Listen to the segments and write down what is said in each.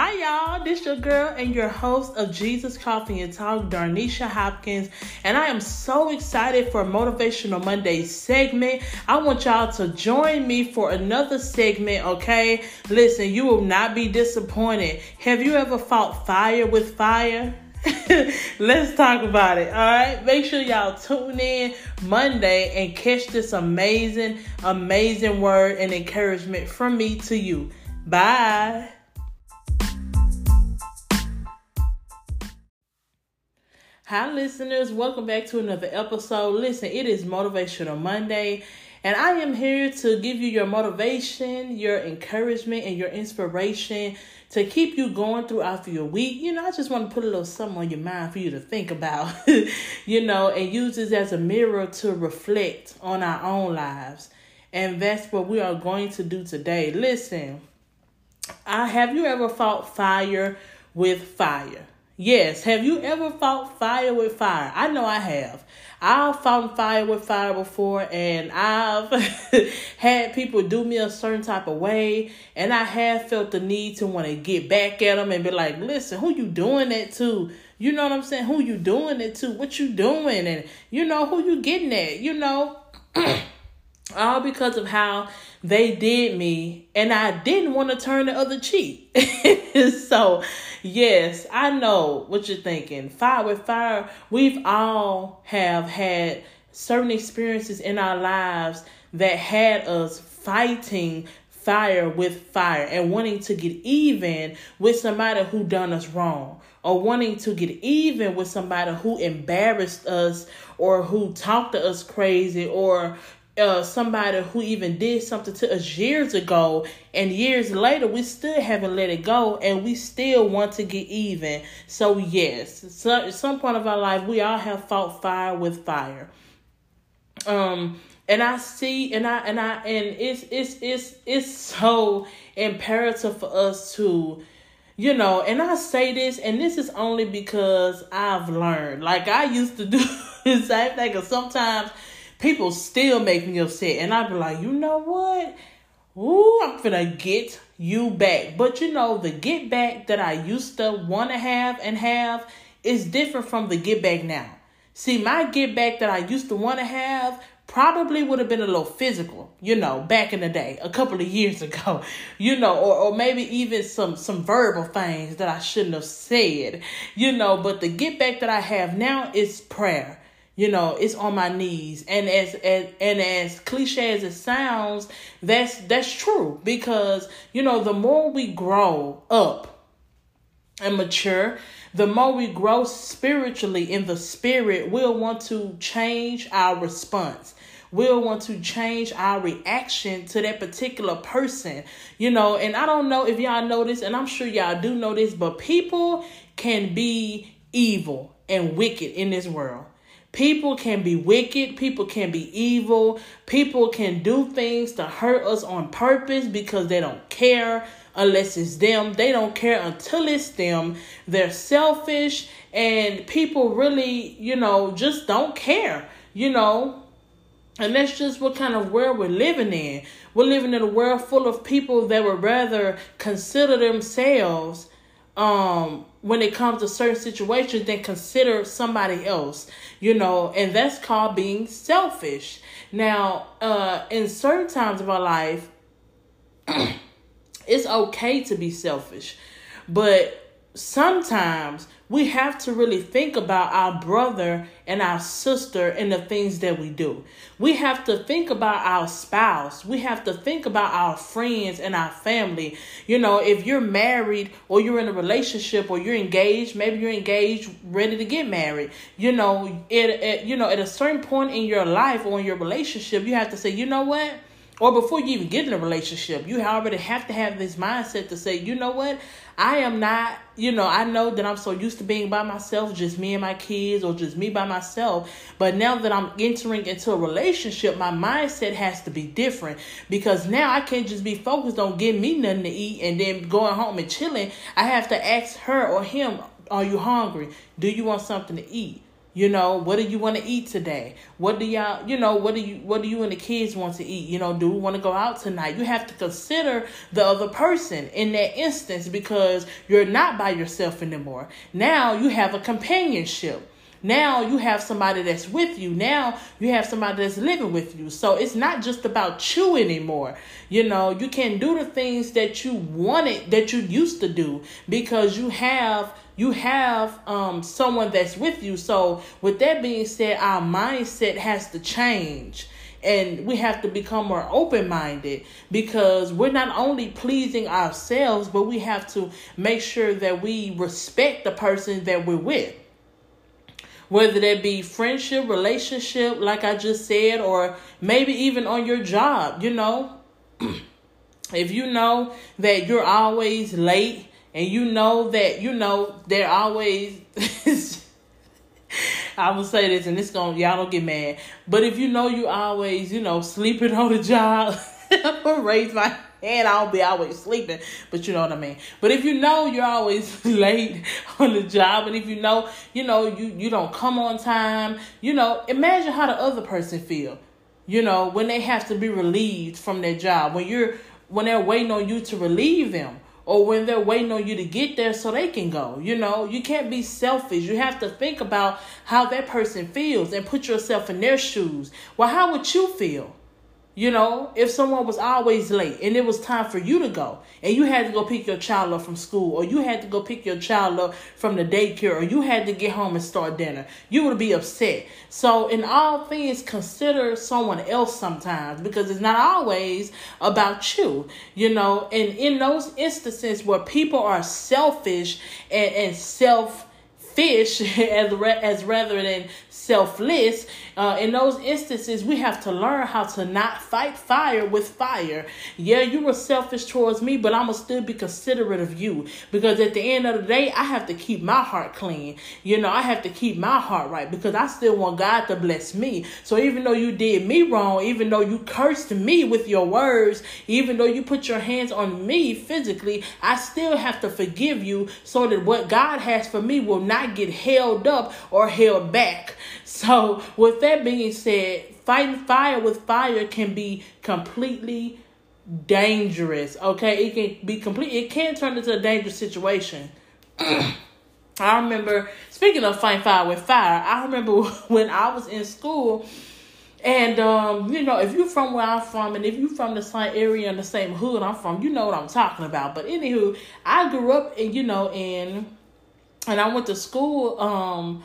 Hi, y'all. This your girl and your host of Jesus Coffee and Talk, Darnesha Hopkins. And I am so excited for a Motivational Monday segment. I want y'all to join me for another segment, okay? Listen, you will not be disappointed. Have you ever fought fire with fire? Let's talk about it. All right. Make sure y'all tune in Monday and catch this amazing, amazing word and encouragement from me to you. Bye. Hi, listeners. Welcome back to another episode. Listen, it is Motivational Monday, and I am here to give you your motivation, your encouragement, and your inspiration to keep you going throughout your week. You know, I just want to put a little something on your mind for you to think about, you know, and use this as a mirror to reflect on our own lives. And that's what we are going to do today. Listen, I have you ever fought fire with fire? Yes. Have you ever fought fire with fire? I know I have. I've fought fire with fire before, and I've had people do me a certain type of way, and I have felt the need to want to get back at them and be like, "Listen, who you doing that to? You know what I'm saying? Who you doing it to? What you doing? And you know who you getting at? You know." all because of how they did me and I didn't want to turn the other cheek. so, yes, I know what you're thinking. Fire with fire, we've all have had certain experiences in our lives that had us fighting fire with fire and wanting to get even with somebody who done us wrong or wanting to get even with somebody who embarrassed us or who talked to us crazy or uh, somebody who even did something to us years ago, and years later, we still haven't let it go, and we still want to get even. So, yes, so, at some point of our life, we all have fought fire with fire. Um, and I see, and I, and I, and it's, it's, it's, it's so imperative for us to, you know, and I say this, and this is only because I've learned. Like I used to do the same thing, because sometimes people still make me upset. And I'd be like, you know what? Ooh, I'm gonna get you back. But you know, the get back that I used to want to have and have is different from the get back now. See, my get back that I used to want to have probably would have been a little physical, you know, back in the day, a couple of years ago, you know, or, or maybe even some some verbal things that I shouldn't have said, you know, but the get back that I have now is prayer you know it's on my knees. And as, as and as cliche as it sounds that's that's true. Because you know the more we grow up and mature the more we grow spiritually in the spirit we'll want to change our response. We'll want to change our reaction to that particular person. You know and i don't know if y'all know this and i'm sure y'all do know this but people can be evil and wicked in this world People can be wicked, people can be evil, people can do things to hurt us on purpose because they don't care unless it's them. They don't care until it's them. They're selfish and people really, you know, just don't care, you know. And that's just what kind of world we're living in. We're living in a world full of people that would rather consider themselves um when it comes to certain situations then consider somebody else you know and that's called being selfish. Now uh in certain times of our life it's okay to be selfish but sometimes we have to really think about our brother and our sister and the things that we do. We have to think about our spouse. We have to think about our friends and our family. You know, if you're married or you're in a relationship or you're engaged, maybe you're engaged, ready to get married. You know, it, at you know, at a certain point in your life or in your relationship, you have to say, you know what? Or before you even get in a relationship, you already have to have this mindset to say, you know what, I am not, you know, I know that I'm so used to being by myself, just me and my kids, or just me by myself. But now that I'm entering into a relationship, my mindset has to be different because now I can't just be focused on getting me nothing to eat and then going home and chilling. I have to ask her or him, Are you hungry? Do you want something to eat? You know, what do you want to eat today? What do y'all, you know, what do you what do you and the kids want to eat? You know, do we want to go out tonight? You have to consider the other person in that instance because you're not by yourself anymore. Now you have a companionship. Now you have somebody that's with you. Now you have somebody that's living with you. So it's not just about you anymore. You know, you can do the things that you wanted that you used to do because you have you have um someone that's with you. So with that being said, our mindset has to change and we have to become more open minded because we're not only pleasing ourselves, but we have to make sure that we respect the person that we're with whether that be friendship, relationship, like I just said, or maybe even on your job, you know. if you know that you're always late and you know that, you know, they're always. I will say this, and it's gonna y'all don't get mad. But if you know you always, you know, sleeping on the job, raise my and I'll be always sleeping, but you know what I mean. But if you know you're always late on the job, and if you know, you know, you you don't come on time, you know, imagine how the other person feel. You know, when they have to be relieved from their job, when you're when they're waiting on you to relieve them, or when they're waiting on you to get there so they can go. You know, you can't be selfish. You have to think about how that person feels and put yourself in their shoes. Well, how would you feel? You know, if someone was always late and it was time for you to go and you had to go pick your child up from school or you had to go pick your child up from the daycare or you had to get home and start dinner, you would be upset. So, in all things, consider someone else sometimes because it's not always about you, you know. And in those instances where people are selfish and, and self fish as, as rather than selfless, uh, in those instances, we have to learn how to not fight fire with fire. Yeah, you were selfish towards me, but I'm going to still be considerate of you because at the end of the day, I have to keep my heart clean. You know, I have to keep my heart right because I still want God to bless me. So even though you did me wrong, even though you cursed me with your words, even though you put your hands on me physically, I still have to forgive you so that what God has for me will not get held up or held back. So with that, being said, fighting fire with fire can be completely dangerous. Okay, it can be complete. It can turn into a dangerous situation. I remember speaking of fighting fire with fire. I remember when I was in school, and um, you know, if you're from where I'm from, and if you're from the same area and the same hood I'm from, you know what I'm talking about. But anywho, I grew up, and you know, in and I went to school. Um,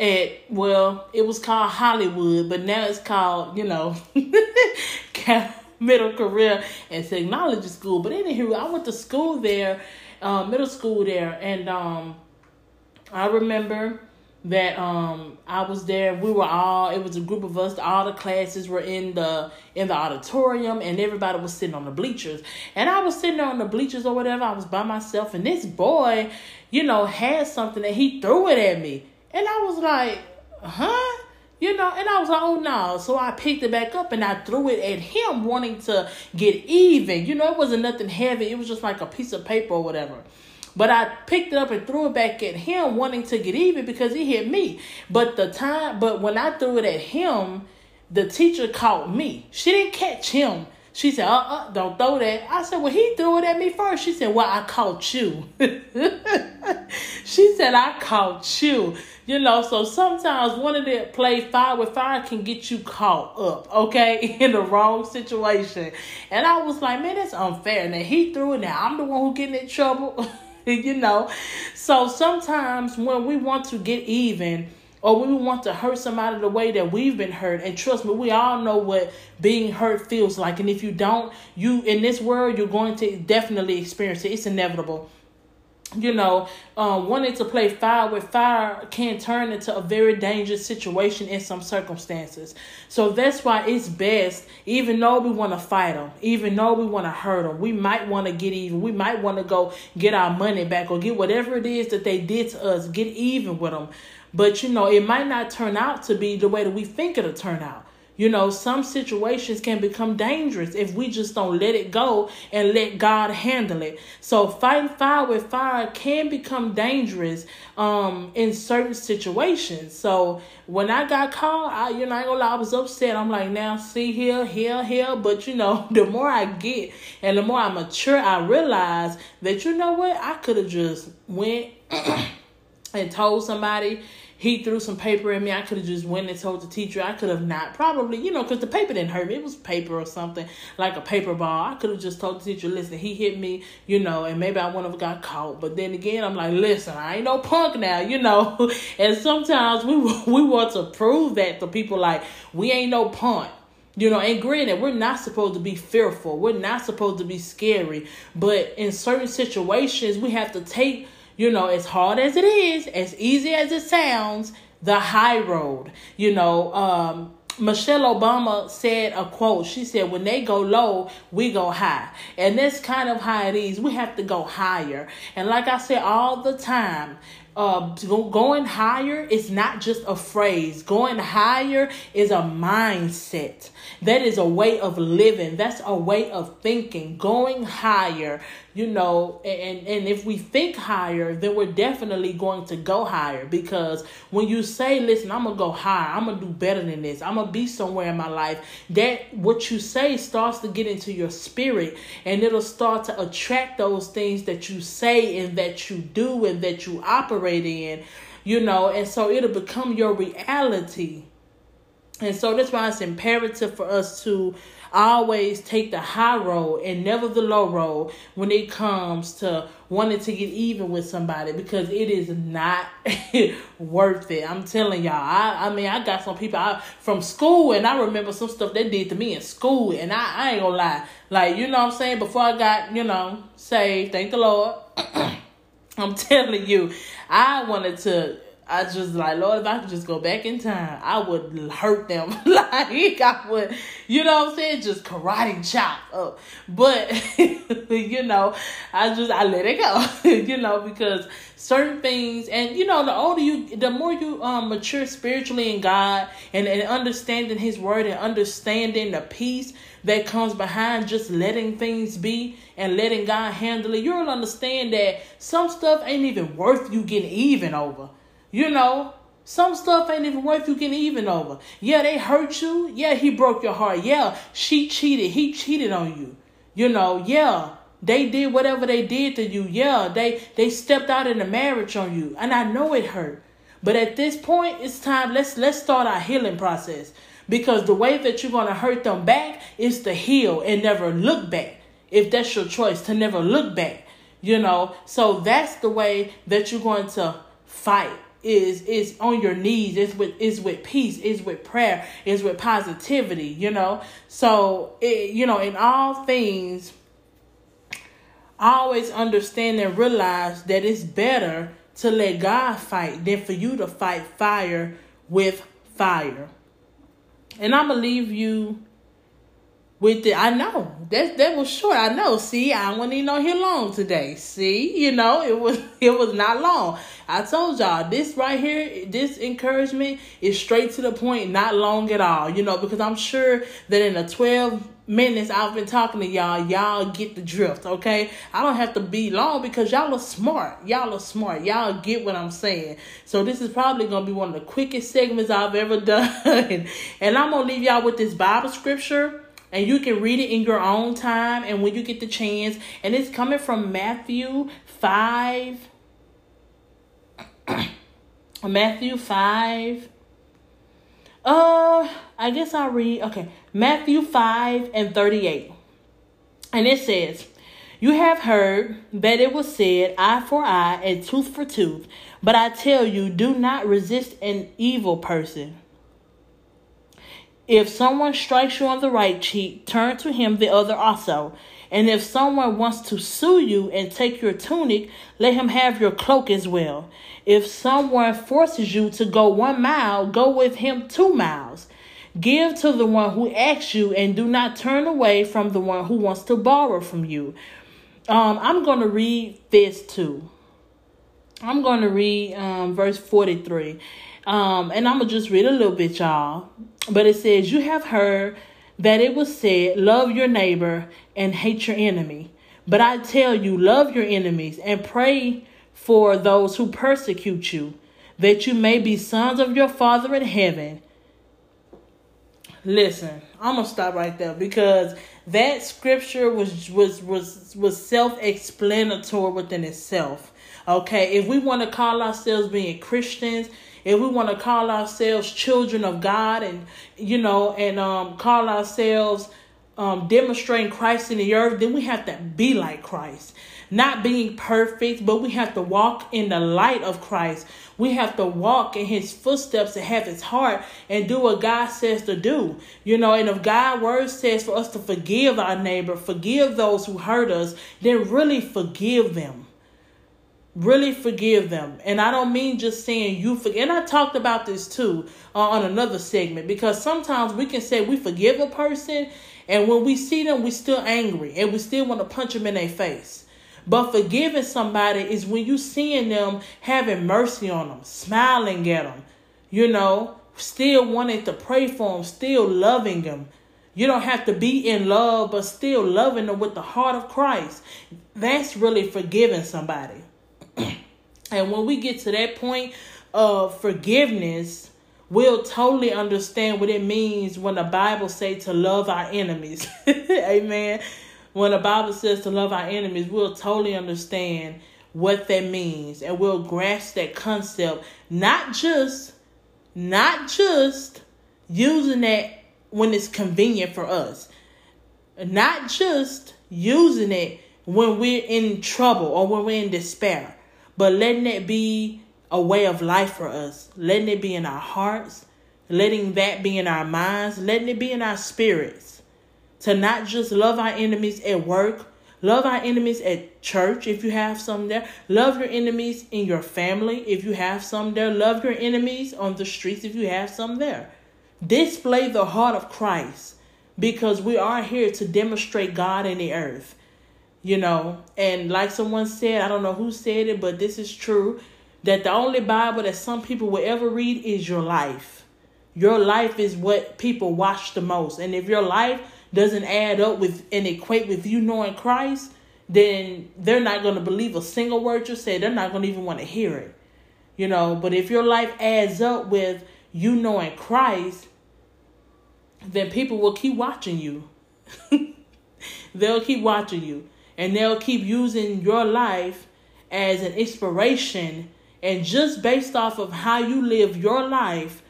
at well, it was called Hollywood, but now it's called you know middle career and technology school. But anywho, I went to school there, uh, middle school there, and um, I remember that um I was there. We were all it was a group of us. All the classes were in the in the auditorium, and everybody was sitting on the bleachers. And I was sitting on the bleachers or whatever. I was by myself, and this boy, you know, had something and he threw it at me. And I was like, huh? You know, and I was like, oh no. So I picked it back up and I threw it at him, wanting to get even. You know, it wasn't nothing heavy, it was just like a piece of paper or whatever. But I picked it up and threw it back at him, wanting to get even because he hit me. But the time, but when I threw it at him, the teacher caught me. She didn't catch him. She said, uh uh, don't throw that. I said, well, he threw it at me first. She said, well, I caught you. she said, I caught you. You know, so sometimes one of the play fire with fire can get you caught up, okay, in the wrong situation. And I was like, man, that's unfair. Now he threw it. Now I'm the one who getting in trouble. you know. So sometimes when we want to get even, or we want to hurt somebody the way that we've been hurt and trust me we all know what being hurt feels like and if you don't you in this world you're going to definitely experience it it's inevitable you know, um, wanting to play fire with fire can turn into a very dangerous situation in some circumstances. So that's why it's best, even though we want to fight them, even though we want to hurt them, we might want to get even. We might want to go get our money back or get whatever it is that they did to us, get even with them. But you know, it might not turn out to be the way that we think it'll turn out. You know, some situations can become dangerous if we just don't let it go and let God handle it. So fighting fire with fire can become dangerous um in certain situations. So when I got called, I you know I gonna lie, I was upset. I'm like, now see here, here, here. But you know, the more I get and the more I mature, I realize that you know what, I could have just went and told somebody he threw some paper at me. I could have just went and told the teacher. I could have not probably, you know, because the paper didn't hurt me. It was paper or something like a paper ball. I could have just told the teacher, listen, he hit me, you know, and maybe I wouldn't have got caught. But then again, I'm like, listen, I ain't no punk now, you know. and sometimes we we want to prove that to people, like we ain't no punk. You know, and granted, we're not supposed to be fearful. We're not supposed to be scary. But in certain situations, we have to take you know, as hard as it is, as easy as it sounds, the high road. You know, um, Michelle Obama said a quote. She said, When they go low, we go high. And that's kind of how it is. We have to go higher. And like I said all the time, uh, going higher is not just a phrase. Going higher is a mindset. That is a way of living. That's a way of thinking. Going higher, you know, and and if we think higher, then we're definitely going to go higher because when you say, "Listen, I'm going to go higher. I'm going to do better than this. I'm going to be somewhere in my life." That what you say starts to get into your spirit and it'll start to attract those things that you say and that you do and that you operate in, you know, and so it'll become your reality. And so that's why it's imperative for us to always take the high road and never the low road when it comes to wanting to get even with somebody because it is not worth it. I'm telling y'all. I, I mean, I got some people out from school and I remember some stuff they did to me in school and I, I ain't gonna lie. Like, you know what I'm saying? Before I got, you know, saved, thank the Lord. I'm telling you, I wanted to I just like Lord, if I could just go back in time, I would hurt them like I would, you know what I'm saying? Just karate chop up. But you know, I just I let it go, you know, because certain things, and you know, the older you, the more you um mature spiritually in God and and understanding His word and understanding the peace that comes behind just letting things be and letting God handle it, you'll understand that some stuff ain't even worth you getting even over. You know, some stuff ain't even worth you getting even over. Yeah, they hurt you. Yeah, he broke your heart. Yeah, she cheated. He cheated on you. You know, yeah, they did whatever they did to you. Yeah, they they stepped out in the marriage on you. And I know it hurt. But at this point, it's time let's let's start our healing process. Because the way that you're gonna hurt them back is to heal and never look back. If that's your choice, to never look back. You know, so that's the way that you're going to fight is is on your knees is with is with peace is with prayer is with positivity you know? So it, you know in all things always understand and realize that it's better to let god fight than for you to fight fire with fire. And i'm gonna leave you with it. I know that that was short. I know. See, I wasn't even on here long today. See, you know, it was it was not long. I told y'all this right here, this encouragement is straight to the point, not long at all. You know, because I'm sure that in the twelve minutes I've been talking to y'all, y'all get the drift. Okay, I don't have to be long because y'all are smart. Y'all are smart. Y'all get what I'm saying. So this is probably gonna be one of the quickest segments I've ever done, and I'm gonna leave y'all with this Bible scripture and you can read it in your own time and when you get the chance. And it's coming from matthew 5 matthew 5 uh i guess i'll read okay. Matthew 5 and 38 and it says you have heard that it was said eye for eye and tooth for tooth. But i tell you do not resist an evil person if someone strikes you on the right cheek, turn to him the other also. And if someone wants to sue you and take your tunic, let him have your cloak as well. If someone forces you to go one mile, go with him two miles. Give to the one who asks you, and do not turn away from the one who wants to borrow from you. Um, I'm going to read this too. I'm going to read um, verse 43. Um, and I'm going to just read a little bit, y'all. But it says, You have heard that it was said, Love your neighbor and hate your enemy. But I tell you, love your enemies and pray for those who persecute you, that you may be sons of your Father in heaven. Listen, I'm gonna stop right there because that scripture was was was was self-explanatory within itself. Okay, if we want to call ourselves being Christians, if we want to call ourselves children of God and you know and um call ourselves um demonstrating Christ in the earth, then we have to be like Christ. Not being perfect, but we have to walk in the light of Christ. We have to walk in his footsteps and have his heart and do what God says to do. You know, and if God's word says for us to forgive our neighbor, forgive those who hurt us, then really forgive them really forgive them. And i don't mean just saying you forgive and i talked about this too uh, on another segment because sometimes we can say we forgive a person and when we see them we still angry and we still want to punch them in their face. But forgiving somebody is when you seeing them having mercy on them smiling at them you know still wanting to pray for them still loving them you don't have to be in love but still loving them with the heart of christ. That's really forgiving somebody and when we get to that point of forgiveness, we'll totally understand what it means when the Bible say to love our enemies. Amen. When the Bible says to love our enemies, we'll totally understand what that means and we'll grasp that concept not just not just using that when it's convenient for us. Not just using it when we're in trouble or when we're in despair but letting it be a way of life for us, letting it be in our hearts, letting that be in our minds, letting it be in our spirits. To not just love our enemies at work, love our enemies at church if you have some there, love your enemies in your family if you have some there, love your enemies on the streets if you have some there. Display the heart of Christ because we are here to demonstrate God in the earth you know? And like someone said i don't know who said it but this is true that the only bible that some people will ever read is your life. Your life is what people watch the most. And if your life doesn't add up with and equate with you knowing christ then they're not going to believe a single word you say. They're not going to even want to hear it. You know but if your life adds up with you knowing christ then people will keep watching you. They'll keep watching you and they'll keep using your life as an inspiration and just based off of how you live your life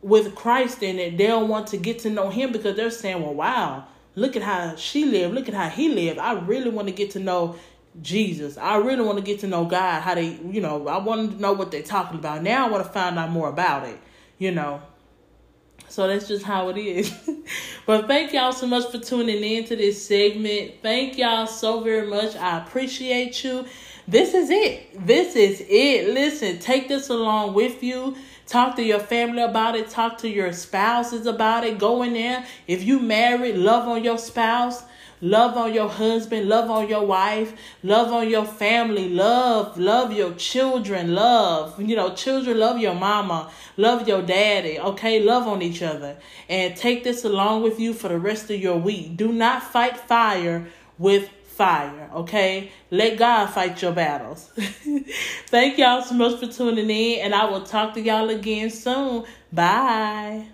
with Christ in it, they'll want to get to know him because they're saying, Well, wow, look at how she lived, look at how he lived. I really want to get to know Jesus. I really want to get to know God, how they, you know, I want to know what they're talking about. Now I want to find out more about it, you know. So that's just how it is. but thank y'all so much for tuning in to this segment. Thank y'all so very much. I appreciate you. This is it. This is it. Listen, take this along with you. Talk to your family about it. Talk to your spouses about it. Go in there. If you married, love on your spouse. Love on your husband, love on your wife, love on your family, love, love your children, love, you know, children love your mama, love your daddy, okay? Love on each other. And take this along with you for the rest of your week. Do not fight fire with fire, okay? Let God fight your battles. Thank y'all so much for tuning in, and I will talk to y'all again soon. Bye.